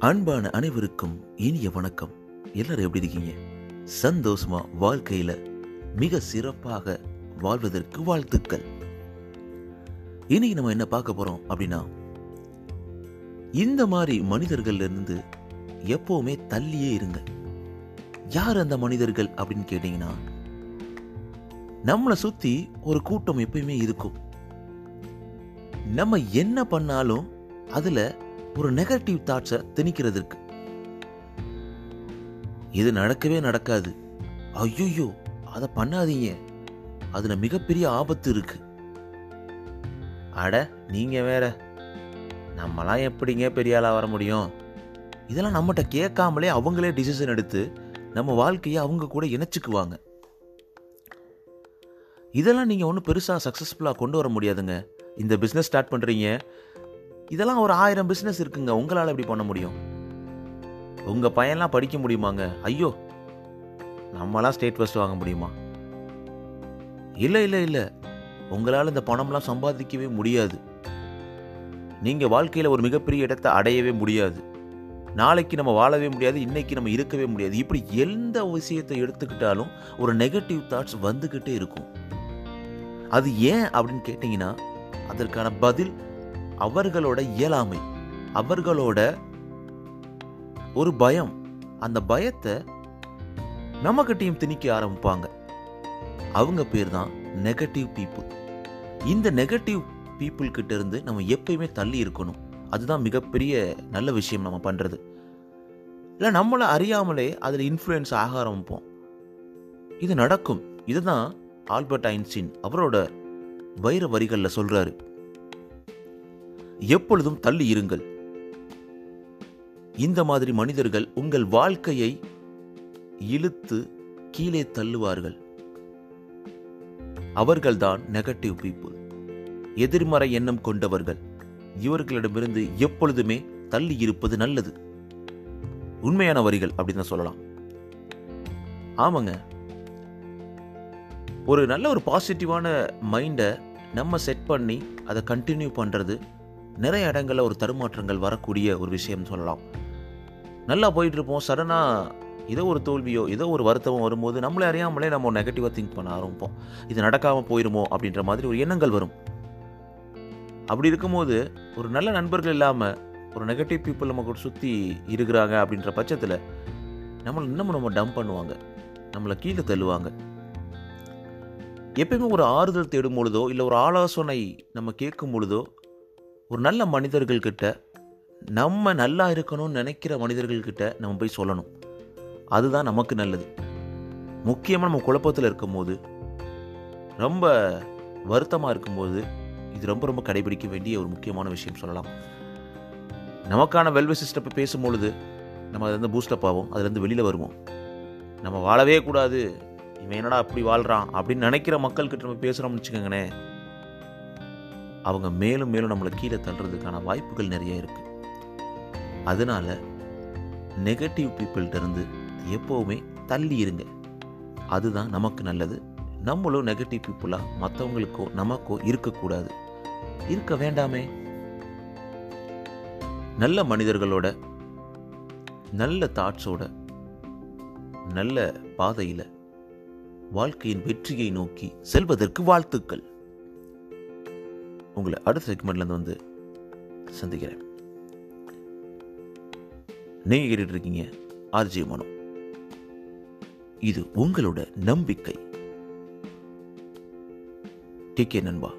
அன்பான அனைவருக்கும் இனிய வணக்கம். எல்லாரும் எப்படி இருக்கீங்க? சந்தோஷமா வாழ்க்கையில மிக சிறப்பாக வாழ்வதற்கு வாழ்த்துக்கள். இன்னைக்கு நம்ம என்ன பார்க்க போறோம் அப்படின்னா இந்த மாதிரி மனிதர்கள்ல இருந்து எப்பவுமே தள்ளியே இருங்க. யார் அந்த மனிதர்கள் அப்படின்னு கேட்டீங்கன்னா நம்மளை சுத்தி ஒரு கூட்டம் எப்பயுமே இருக்கும். நம்ம என்ன பண்ணாலும் அதுல ஒரு நெகட்டிவ் தாட்ஸை திணிக்கிறதுக்கு. இது நடக்கவே நடக்காது. ஐயோ அதை பண்ணாதீங்க. அதுல மிகப்பெரிய ஆபத்து இருக்கு. அட நீங்க வேற. நம்மலாம் எப்படிங்க பெரிய வர முடியும்? இதெல்லாம் நம்மகிட்ட கேட்காமலே அவங்களே டிசிஷன் எடுத்து நம்ம வாழ்க்கையை அவங்க கூட இணைச்சிக்குவாங்க. இதெல்லாம் நீங்கள் ஒன்றும் பெருசாக சக்ஸஸ்ஃபுல்லாக கொண்டு வர முடியாதுங்க. இந்த பிஸ்னஸ் ஸ்டார்ட் பண்ணுறீங்க இதெல்லாம் ஒரு ஆயிரம் பிஸ்னஸ் இருக்குங்க. உங்களால் எப்படி பண்ண முடியும்? உங்கள் பையன்லாம் படிக்க முடியுமாங்க? ஐயோ! நம்மளாம் ஸ்டேட் ஃபஸ்ட் வாங்க முடியுமா? இல்லை இல்லை இல்லை. உங்களால் இந்த பணம்லாம் சம்பாதிக்கவே முடியாது. நீங்கள் வாழ்க்கையில் ஒரு மிகப்பெரிய இடத்தை அடையவே முடியாது. நாளைக்கு நம்ம வாழவே முடியாது இன்னைக்கு நம்ம இருக்கவே முடியாது. இப்படி எந்த விஷயத்தை எடுத்துக்கிட்டாலும் ஒரு நெகட்டிவ் தாட்ஸ் வந்துக்கிட்டே இருக்கும். அது ஏன் அப்படின்னு கேட்டிங்கன்னா அதற்கான பதில் அவர்களோட இயலாமை அவர்களோட ஒரு பயம். அந்த பயத்தை நம்மக்கிட்டையும் திணிக்க ஆரம்பிப்பாங்க. அவங்க பேர் தான் நெகட்டிவ் பீப்புள் இந்த நெகட்டிவ் பீப்புள் கிட்ட இருந்து நம்ம எப்பயுமே தள்ளி இருக்கணும். அதுதான் மிகப்பெரிய நல்ல விஷயம் நம்ம பண்ணுறது இல்லை நம்மளை அறியாமலே அதில் இன்ஃப்ளூயன்ஸ் ஆக ஆரம்பிப்போம். இது நடக்கும். இதுதான் ஆல்பர்ட் ஐன்ஸ்டீன் அவரோட வைர வரிகளில் சொல்கிறாரு எப்பொழுதும் தள்ளி இருங்கள் இந்த மாதிரி மனிதர்கள் உங்கள் வாழ்க்கையை இழுத்து கீழே தள்ளுவார்கள். அவர்கள்தான் நெகட்டிவ் பீப்புள் எதிர்மறை எண்ணம் கொண்டவர்கள். இவர்களிடமிருந்து எப்பொழுதுமே தள்ளி இருப்பது நல்லது. உண்மையான வரிகள் அப்படின்னு தான் சொல்லலாம். ஆமாங்க. ஒரு நல்ல ஒரு பாசிட்டிவான மைண்டை நம்ம செட் பண்ணி அதை கண்டினியூ பண்ணுறது நிறைய இடங்களில் ஒரு தடுமாற்றங்கள் வரக்கூடிய ஒரு விஷயம் சொல்லலாம். நல்லா போயிட்டு இருப்போம் சடனாக ஏதோ ஒரு தோல்வியோ ஏதோ ஒரு வருத்தமோ வரும்போது நம்மளே அறியாமலே நம்ம நெகட்டிவாக திங்க் பண்ண ஆரம்பிப்போம். இது நடக்காமல் போயிருமோ அப்படின்ற மாதிரி ஒரு எண்ணங்கள் வரும். அப்படி இருக்கும்போது ஒரு நல்ல நண்பர்கள் இல்லாமல் ஒரு நெகட்டிவ் பீப்புள் நம்ம கூட சுற்றி இருக்கிறாங்க அப்படின்ற பட்சத்தில் நம்மளை இன்னமும் நம்ம டம்ப் பண்ணுவாங்க. நம்மளை கீழே தள்ளுவாங்க. எப்பயுமே ஒரு ஆறுதல் தேடும் பொழுதோ இல்லை ஒரு ஆலோசனை நம்ம கேட்கும் பொழுதோ ஒரு நல்ல மனிதர்கள்கிட்ட நம்ம நல்லா இருக்கணும்னு நினைக்கிற மனிதர்கள்கிட்ட நம்ம போய் சொல்லணும். அதுதான் நமக்கு நல்லது. முக்கியமாக நம்ம குழப்பத்தில் இருக்கும்போது ரொம்ப வருத்தமாக இருக்கும்போது இது ரொம்ப ரொம்ப கடைபிடிக்க வேண்டிய ஒரு முக்கியமான விஷயம் சொல்லலாம். நமக்கான வெல்வே சிஸ்டப்பை பேசும்பொழுது நம்ம அதுலேருந்து பூஸ்டப் ஆகும் அதுலேருந்து வெளியில் வருவோம். நம்ம வாழவே கூடாது இவன் என்னடா அப்படி வாழ்கிறான் அப்படின்னு நினைக்கிற மக்கள்கிட்ட நம்ம பேசுகிறோம்னு வச்சுக்கோங்கண்ணே அவங்க மேலும் மேலும் நம்மளை கீழே தள்ளுறதுக்கான வாய்ப்புகள் நிறைய இருக்குது அதனால நெகட்டிவ் பீப்புள்கிட்டருந்து எப்போவுமே தள்ளி இருங்க. அதுதான் நமக்கு நல்லது. நம்மளும் நெகட்டிவ் பீப்புளாக மற்றவங்களுக்கோ நமக்கோ இருக்கக்கூடாது. இருக்க வேண்டாமே. நல்ல மனிதர்களோட நல்ல தாட்ஸோட நல்ல பாதையில் வாழ்க்கையின் வெற்றியை நோக்கி செல்வதற்கு வாழ்த்துக்கள். உங்களை அடுத்த செக்மெண்ட்லேருந்து வந்து சந்திக்கிறேன். நீங்கள் கேட்டுட்டு இருக்கீங்க ஆர்ஜி மனோ. இது உங்களோட நம்பிக்கை. டிகே நண்பா.